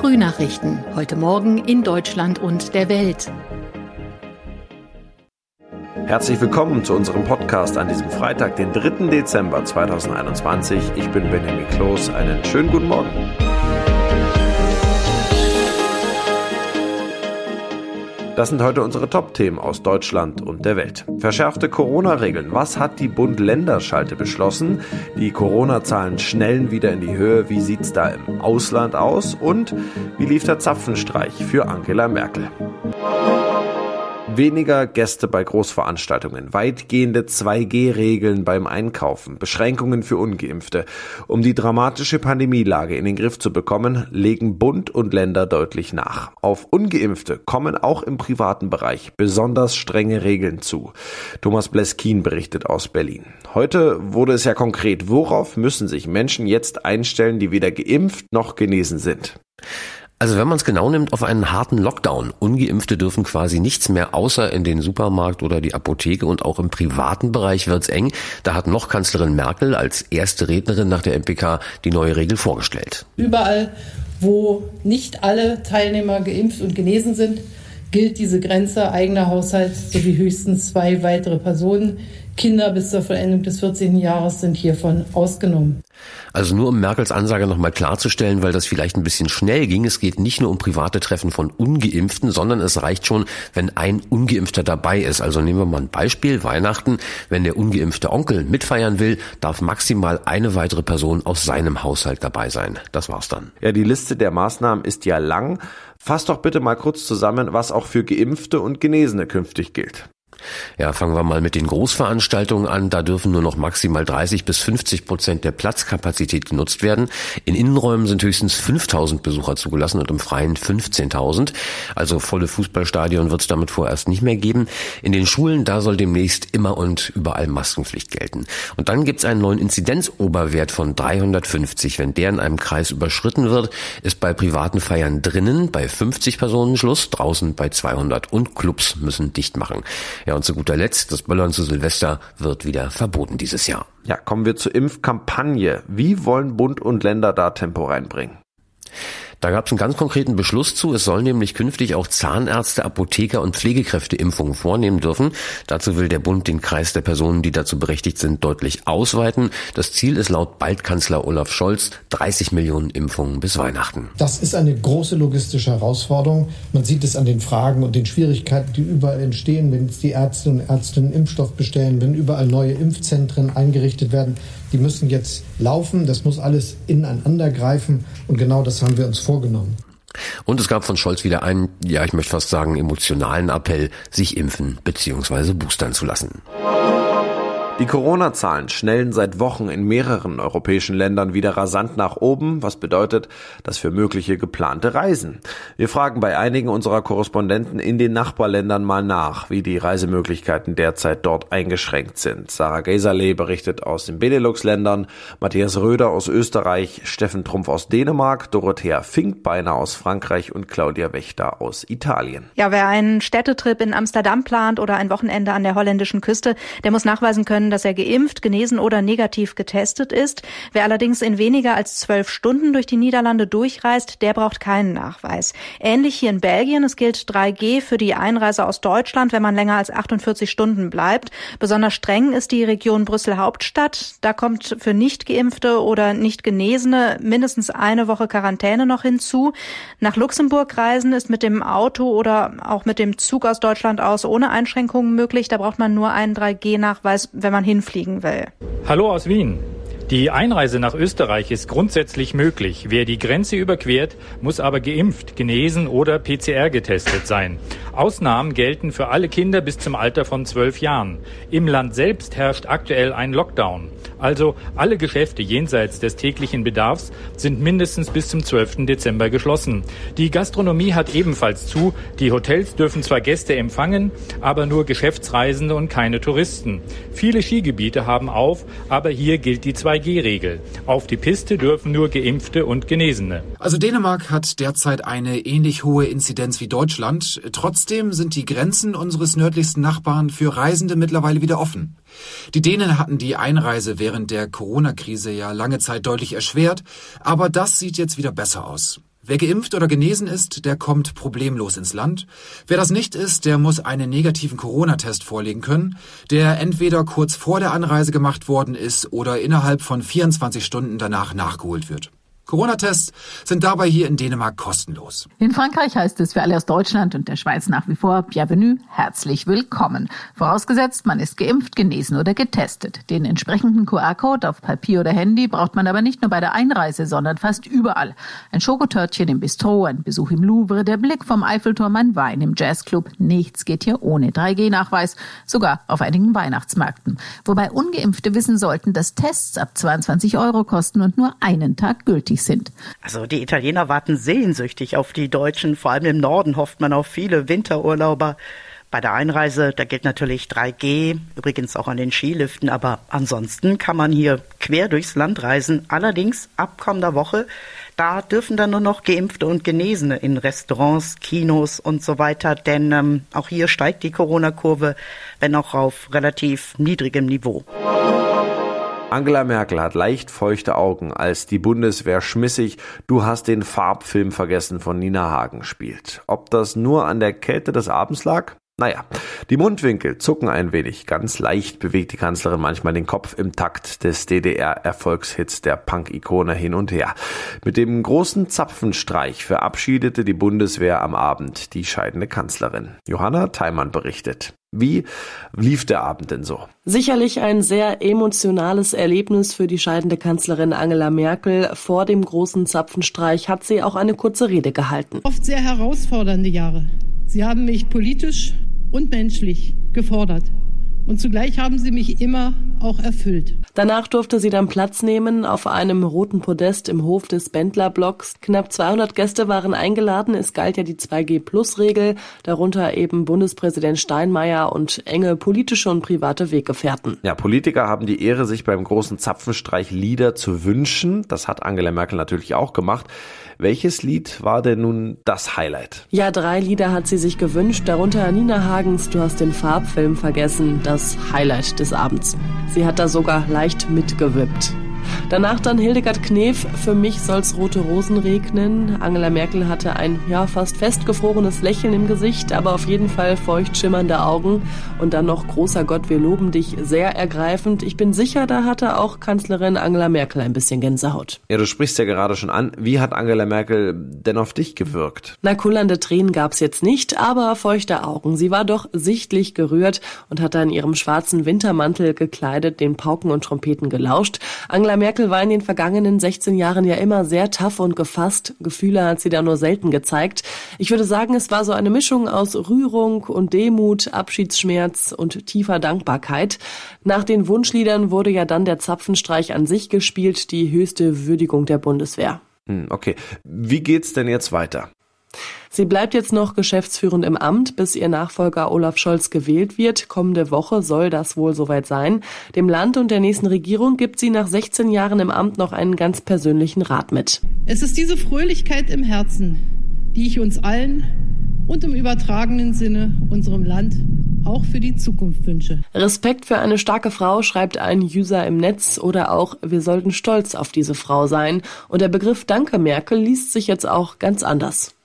Frühnachrichten. Heute Morgen in Deutschland und der Welt. Herzlich willkommen zu unserem Podcast an diesem Freitag, den 3. Dezember 2021. Ich bin Benjamin Kloß. Einen schönen guten Morgen. Das sind heute unsere Top-Themen aus Deutschland und der Welt. Verschärfte Corona-Regeln. Was hat die Bund-Länder-Schalte beschlossen? Die Corona-Zahlen schnellen wieder in die Höhe. Wie sieht's da im Ausland aus? Und wie lief der Zapfenstreich für Angela Merkel? Weniger Gäste bei Großveranstaltungen, weitgehende 2G-Regeln beim Einkaufen, Beschränkungen für ungeimpfte. Um die dramatische Pandemielage in den Griff zu bekommen, legen Bund und Länder deutlich nach. Auf ungeimpfte kommen auch im privaten Bereich besonders strenge Regeln zu. Thomas Bleskin berichtet aus Berlin. Heute wurde es ja konkret, worauf müssen sich Menschen jetzt einstellen, die weder geimpft noch genesen sind? Also wenn man es genau nimmt, auf einen harten Lockdown. Ungeimpfte dürfen quasi nichts mehr außer in den Supermarkt oder die Apotheke und auch im privaten Bereich wird's eng. Da hat noch Kanzlerin Merkel als erste Rednerin nach der MPK die neue Regel vorgestellt. Überall, wo nicht alle Teilnehmer geimpft und genesen sind, gilt diese Grenze eigener Haushalt sowie höchstens zwei weitere Personen. Kinder bis zur Vollendung des 14. Jahres sind hiervon ausgenommen. Also nur um Merkels Ansage nochmal klarzustellen, weil das vielleicht ein bisschen schnell ging. Es geht nicht nur um private Treffen von Ungeimpften, sondern es reicht schon, wenn ein Ungeimpfter dabei ist. Also nehmen wir mal ein Beispiel. Weihnachten. Wenn der ungeimpfte Onkel mitfeiern will, darf maximal eine weitere Person aus seinem Haushalt dabei sein. Das war's dann. Ja, die Liste der Maßnahmen ist ja lang. Fass doch bitte mal kurz zusammen, was auch für Geimpfte und Genesene künftig gilt. Ja, fangen wir mal mit den Großveranstaltungen an. Da dürfen nur noch maximal 30 bis 50 Prozent der Platzkapazität genutzt werden. In Innenräumen sind höchstens 5000 Besucher zugelassen und im Freien 15.000. Also volle Fußballstadion wird es damit vorerst nicht mehr geben. In den Schulen, da soll demnächst immer und überall Maskenpflicht gelten. Und dann gibt es einen neuen Inzidenzoberwert von 350. Wenn der in einem Kreis überschritten wird, ist bei privaten Feiern drinnen bei 50 Personen Schluss, draußen bei 200 und Clubs müssen dicht machen. Ja, und zu guter Letzt, das Böllern zu Silvester wird wieder verboten dieses Jahr. Ja, kommen wir zur Impfkampagne. Wie wollen Bund und Länder da Tempo reinbringen? Da gab es einen ganz konkreten Beschluss zu. Es sollen nämlich künftig auch Zahnärzte, Apotheker und Pflegekräfte Impfungen vornehmen dürfen. Dazu will der Bund den Kreis der Personen, die dazu berechtigt sind, deutlich ausweiten. Das Ziel ist laut Baldkanzler Olaf Scholz 30 Millionen Impfungen bis Weihnachten. Das ist eine große logistische Herausforderung. Man sieht es an den Fragen und den Schwierigkeiten, die überall entstehen, wenn die Ärzte und Ärzte einen Impfstoff bestellen, wenn überall neue Impfzentren eingerichtet werden. Die müssen jetzt laufen. Das muss alles ineinander greifen. Und genau das haben wir uns vorgenommen. Und es gab von Scholz wieder einen, ja, ich möchte fast sagen, emotionalen Appell, sich impfen bzw. boostern zu lassen. Die Corona-Zahlen schnellen seit Wochen in mehreren europäischen Ländern wieder rasant nach oben, was bedeutet, dass für mögliche geplante Reisen. Wir fragen bei einigen unserer Korrespondenten in den Nachbarländern mal nach, wie die Reisemöglichkeiten derzeit dort eingeschränkt sind. Sarah Geiserle berichtet aus den Benelux-Ländern, Matthias Röder aus Österreich, Steffen Trumpf aus Dänemark, Dorothea Finkbeiner aus Frankreich und Claudia Wächter aus Italien. Ja, wer einen Städtetrip in Amsterdam plant oder ein Wochenende an der holländischen Küste, der muss nachweisen können, dass er geimpft, genesen oder negativ getestet ist. Wer allerdings in weniger als zwölf Stunden durch die Niederlande durchreist, der braucht keinen Nachweis. Ähnlich hier in Belgien. Es gilt 3G für die Einreise aus Deutschland, wenn man länger als 48 Stunden bleibt. Besonders streng ist die Region Brüssel Hauptstadt. Da kommt für nicht geimpfte oder nicht Genesene mindestens eine Woche Quarantäne noch hinzu. Nach Luxemburg reisen ist mit dem Auto oder auch mit dem Zug aus Deutschland aus ohne Einschränkungen möglich. Da braucht man nur einen 3G-Nachweis, wenn man hinfliegen will. Hallo aus Wien. Die Einreise nach Österreich ist grundsätzlich möglich. Wer die Grenze überquert, muss aber geimpft, genesen oder PCR getestet sein. Ausnahmen gelten für alle Kinder bis zum Alter von zwölf Jahren. Im Land selbst herrscht aktuell ein Lockdown. Also alle Geschäfte jenseits des täglichen Bedarfs sind mindestens bis zum 12. Dezember geschlossen. Die Gastronomie hat ebenfalls zu. Die Hotels dürfen zwar Gäste empfangen, aber nur Geschäftsreisende und keine Touristen. Viele Skigebiete haben auf, aber hier gilt die 2G-Regel. Auf die Piste dürfen nur Geimpfte und Genesene. Also Dänemark hat derzeit eine ähnlich hohe Inzidenz wie Deutschland. Trotzdem sind die Grenzen unseres nördlichsten Nachbarn für Reisende mittlerweile wieder offen. Die Dänen hatten die Einreise während der Corona-Krise ja lange Zeit deutlich erschwert, aber das sieht jetzt wieder besser aus. Wer geimpft oder genesen ist, der kommt problemlos ins Land. Wer das nicht ist, der muss einen negativen Corona-Test vorlegen können, der entweder kurz vor der Anreise gemacht worden ist oder innerhalb von 24 Stunden danach nachgeholt wird. Corona-Tests sind dabei hier in Dänemark kostenlos. In Frankreich heißt es für alle aus Deutschland und der Schweiz nach wie vor Bienvenue, herzlich willkommen. Vorausgesetzt, man ist geimpft, genesen oder getestet. Den entsprechenden QR-Code auf Papier oder Handy braucht man aber nicht nur bei der Einreise, sondern fast überall. Ein Schokotörtchen im Bistro, ein Besuch im Louvre, der Blick vom Eiffelturm, ein Wein im Jazzclub. Nichts geht hier ohne 3G-Nachweis, sogar auf einigen Weihnachtsmärkten. Wobei Ungeimpfte wissen sollten, dass Tests ab 22 Euro kosten und nur einen Tag gültig tätig sind. Also die Italiener warten sehnsüchtig auf die Deutschen. Vor allem im Norden hofft man auf viele Winterurlauber. Bei der Einreise, da gilt natürlich 3G, übrigens auch an den Skiliften, aber ansonsten kann man hier quer durchs Land reisen. Allerdings ab kommender Woche, da dürfen dann nur noch Geimpfte und Genesene in Restaurants, Kinos und so weiter, denn ähm, auch hier steigt die Corona-Kurve, wenn auch auf relativ niedrigem Niveau. Angela Merkel hat leicht feuchte Augen, als die Bundeswehr schmissig Du hast den Farbfilm vergessen von Nina Hagen spielt. Ob das nur an der Kälte des Abends lag? Naja, die Mundwinkel zucken ein wenig. Ganz leicht bewegt die Kanzlerin manchmal den Kopf im Takt des DDR-Erfolgshits der Punk-Ikone hin und her. Mit dem großen Zapfenstreich verabschiedete die Bundeswehr am Abend die scheidende Kanzlerin. Johanna Theimann berichtet. Wie lief der Abend denn so? Sicherlich ein sehr emotionales Erlebnis für die scheidende Kanzlerin Angela Merkel. Vor dem großen Zapfenstreich hat sie auch eine kurze Rede gehalten. Oft sehr herausfordernde Jahre. Sie haben mich politisch und menschlich gefordert. Und zugleich haben sie mich immer auch erfüllt. Danach durfte sie dann Platz nehmen auf einem roten Podest im Hof des Bendler-Blocks. Knapp 200 Gäste waren eingeladen. Es galt ja die 2G-Plus-Regel, darunter eben Bundespräsident Steinmeier und enge politische und private Weggefährten. Ja, Politiker haben die Ehre, sich beim großen Zapfenstreich Lieder zu wünschen. Das hat Angela Merkel natürlich auch gemacht. Welches Lied war denn nun das Highlight? Ja, drei Lieder hat sie sich gewünscht, darunter Nina Hagens Du hast den Farbfilm vergessen, das Highlight des Abends. Sie hat da sogar leicht mitgewippt. Danach dann Hildegard Knef, für mich soll's rote Rosen regnen. Angela Merkel hatte ein ja fast festgefrorenes Lächeln im Gesicht, aber auf jeden Fall feucht schimmernde Augen und dann noch großer Gott, wir loben dich sehr ergreifend. Ich bin sicher, da hatte auch Kanzlerin Angela Merkel ein bisschen Gänsehaut. Ja, du sprichst ja gerade schon an. Wie hat Angela Merkel denn auf dich gewirkt? Na, kullernde Tränen gab's jetzt nicht, aber feuchte Augen. Sie war doch sichtlich gerührt und hat in ihrem schwarzen Wintermantel gekleidet den Pauken und Trompeten gelauscht. Angela Merkel war in den vergangenen 16 Jahren ja immer sehr tough und gefasst. Gefühle hat sie da nur selten gezeigt. Ich würde sagen, es war so eine Mischung aus Rührung und Demut, Abschiedsschmerz und tiefer Dankbarkeit. Nach den Wunschliedern wurde ja dann der Zapfenstreich an sich gespielt, die höchste Würdigung der Bundeswehr. Hm, okay. Wie geht's denn jetzt weiter? Sie bleibt jetzt noch geschäftsführend im Amt, bis ihr Nachfolger Olaf Scholz gewählt wird. Kommende Woche soll das wohl soweit sein. Dem Land und der nächsten Regierung gibt sie nach 16 Jahren im Amt noch einen ganz persönlichen Rat mit. Es ist diese Fröhlichkeit im Herzen, die ich uns allen und im übertragenen Sinne unserem Land auch für die Zukunft wünsche. Respekt für eine starke Frau schreibt ein User im Netz oder auch wir sollten stolz auf diese Frau sein. Und der Begriff Danke Merkel liest sich jetzt auch ganz anders.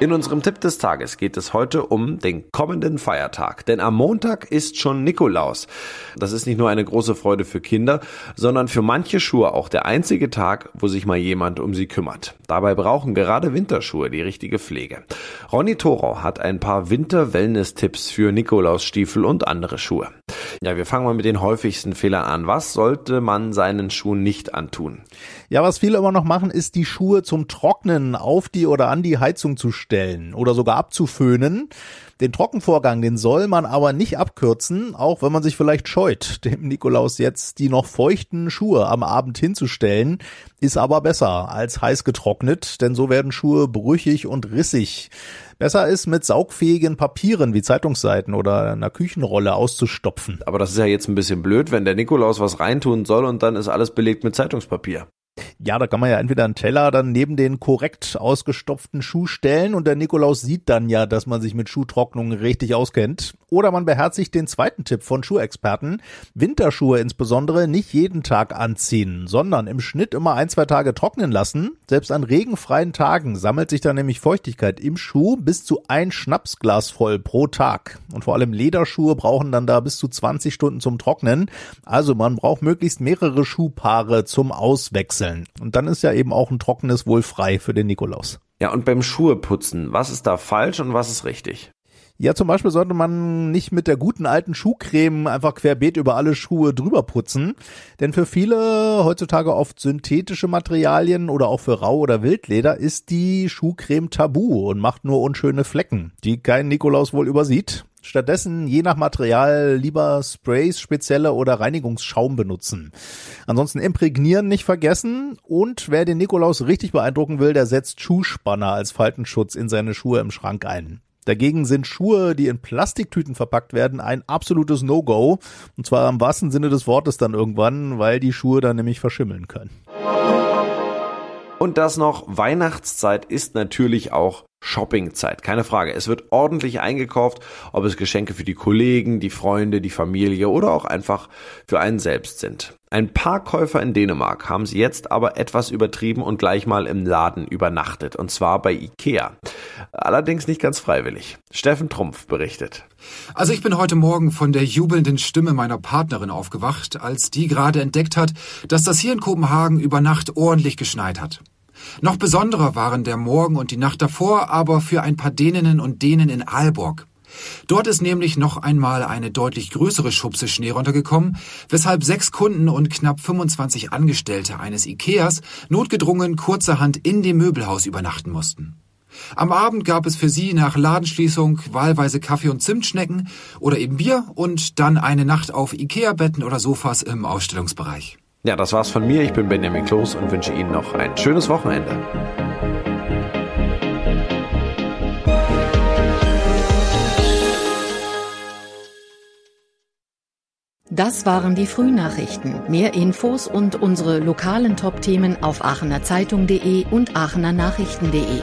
In unserem Tipp des Tages geht es heute um den kommenden Feiertag. Denn am Montag ist schon Nikolaus. Das ist nicht nur eine große Freude für Kinder, sondern für manche Schuhe auch der einzige Tag, wo sich mal jemand um sie kümmert. Dabei brauchen gerade Winterschuhe die richtige Pflege. Ronny Thorau hat ein paar Winter-Wellness-Tipps für Nikolausstiefel und andere Schuhe. Ja, wir fangen mal mit den häufigsten Fehlern an. Was sollte man seinen Schuhen nicht antun? Ja, was viele immer noch machen, ist die Schuhe zum Trocknen auf die oder an die Heizung zu stellen oder sogar abzuföhnen. Den Trockenvorgang, den soll man aber nicht abkürzen, auch wenn man sich vielleicht scheut, dem Nikolaus jetzt die noch feuchten Schuhe am Abend hinzustellen, ist aber besser als heiß getrocknet, denn so werden Schuhe brüchig und rissig. Besser ist, mit saugfähigen Papieren wie Zeitungsseiten oder einer Küchenrolle auszustopfen. Aber das ist ja jetzt ein bisschen blöd, wenn der Nikolaus was reintun soll und dann ist alles belegt mit Zeitungspapier. Ja, da kann man ja entweder einen Teller dann neben den korrekt ausgestopften Schuh stellen und der Nikolaus sieht dann ja, dass man sich mit Schuhtrocknung richtig auskennt. Oder man beherzigt den zweiten Tipp von Schuhexperten. Winterschuhe insbesondere nicht jeden Tag anziehen, sondern im Schnitt immer ein, zwei Tage trocknen lassen. Selbst an regenfreien Tagen sammelt sich dann nämlich Feuchtigkeit im Schuh bis zu ein Schnapsglas voll pro Tag. Und vor allem Lederschuhe brauchen dann da bis zu 20 Stunden zum Trocknen. Also man braucht möglichst mehrere Schuhpaare zum Auswechseln. Und dann ist ja eben auch ein trockenes wohl frei für den Nikolaus. Ja, und beim Schuheputzen, was ist da falsch und was ist richtig? Ja, zum Beispiel sollte man nicht mit der guten alten Schuhcreme einfach querbeet über alle Schuhe drüber putzen. Denn für viele heutzutage oft synthetische Materialien oder auch für Rau- oder Wildleder ist die Schuhcreme tabu und macht nur unschöne Flecken, die kein Nikolaus wohl übersieht. Stattdessen je nach Material lieber Sprays, spezielle oder Reinigungsschaum benutzen. Ansonsten imprägnieren nicht vergessen und wer den Nikolaus richtig beeindrucken will, der setzt Schuhspanner als Faltenschutz in seine Schuhe im Schrank ein. Dagegen sind Schuhe, die in Plastiktüten verpackt werden, ein absolutes No-Go. Und zwar im wahrsten Sinne des Wortes dann irgendwann, weil die Schuhe dann nämlich verschimmeln können. Und das noch, Weihnachtszeit ist natürlich auch Shoppingzeit, keine Frage. Es wird ordentlich eingekauft, ob es Geschenke für die Kollegen, die Freunde, die Familie oder auch einfach für einen selbst sind. Ein paar Käufer in Dänemark haben sie jetzt aber etwas übertrieben und gleich mal im Laden übernachtet, und zwar bei Ikea. Allerdings nicht ganz freiwillig. Steffen Trumpf berichtet. Also ich bin heute Morgen von der jubelnden Stimme meiner Partnerin aufgewacht, als die gerade entdeckt hat, dass das hier in Kopenhagen über Nacht ordentlich geschneit hat. Noch besonderer waren der Morgen und die Nacht davor aber für ein paar Däninnen und Dänen in Aalborg. Dort ist nämlich noch einmal eine deutlich größere Schubse Schnee runtergekommen, weshalb sechs Kunden und knapp 25 Angestellte eines Ikeas notgedrungen kurzerhand in dem Möbelhaus übernachten mussten. Am Abend gab es für sie nach Ladenschließung wahlweise Kaffee und Zimtschnecken oder eben Bier und dann eine Nacht auf Ikea-Betten oder Sofas im Ausstellungsbereich. Ja, das war's von mir. Ich bin Benjamin Kloß und wünsche Ihnen noch ein schönes Wochenende. Das waren die Frühnachrichten. Mehr Infos und unsere lokalen Top-Themen auf aachenerzeitung.de und aachenernachrichten.de.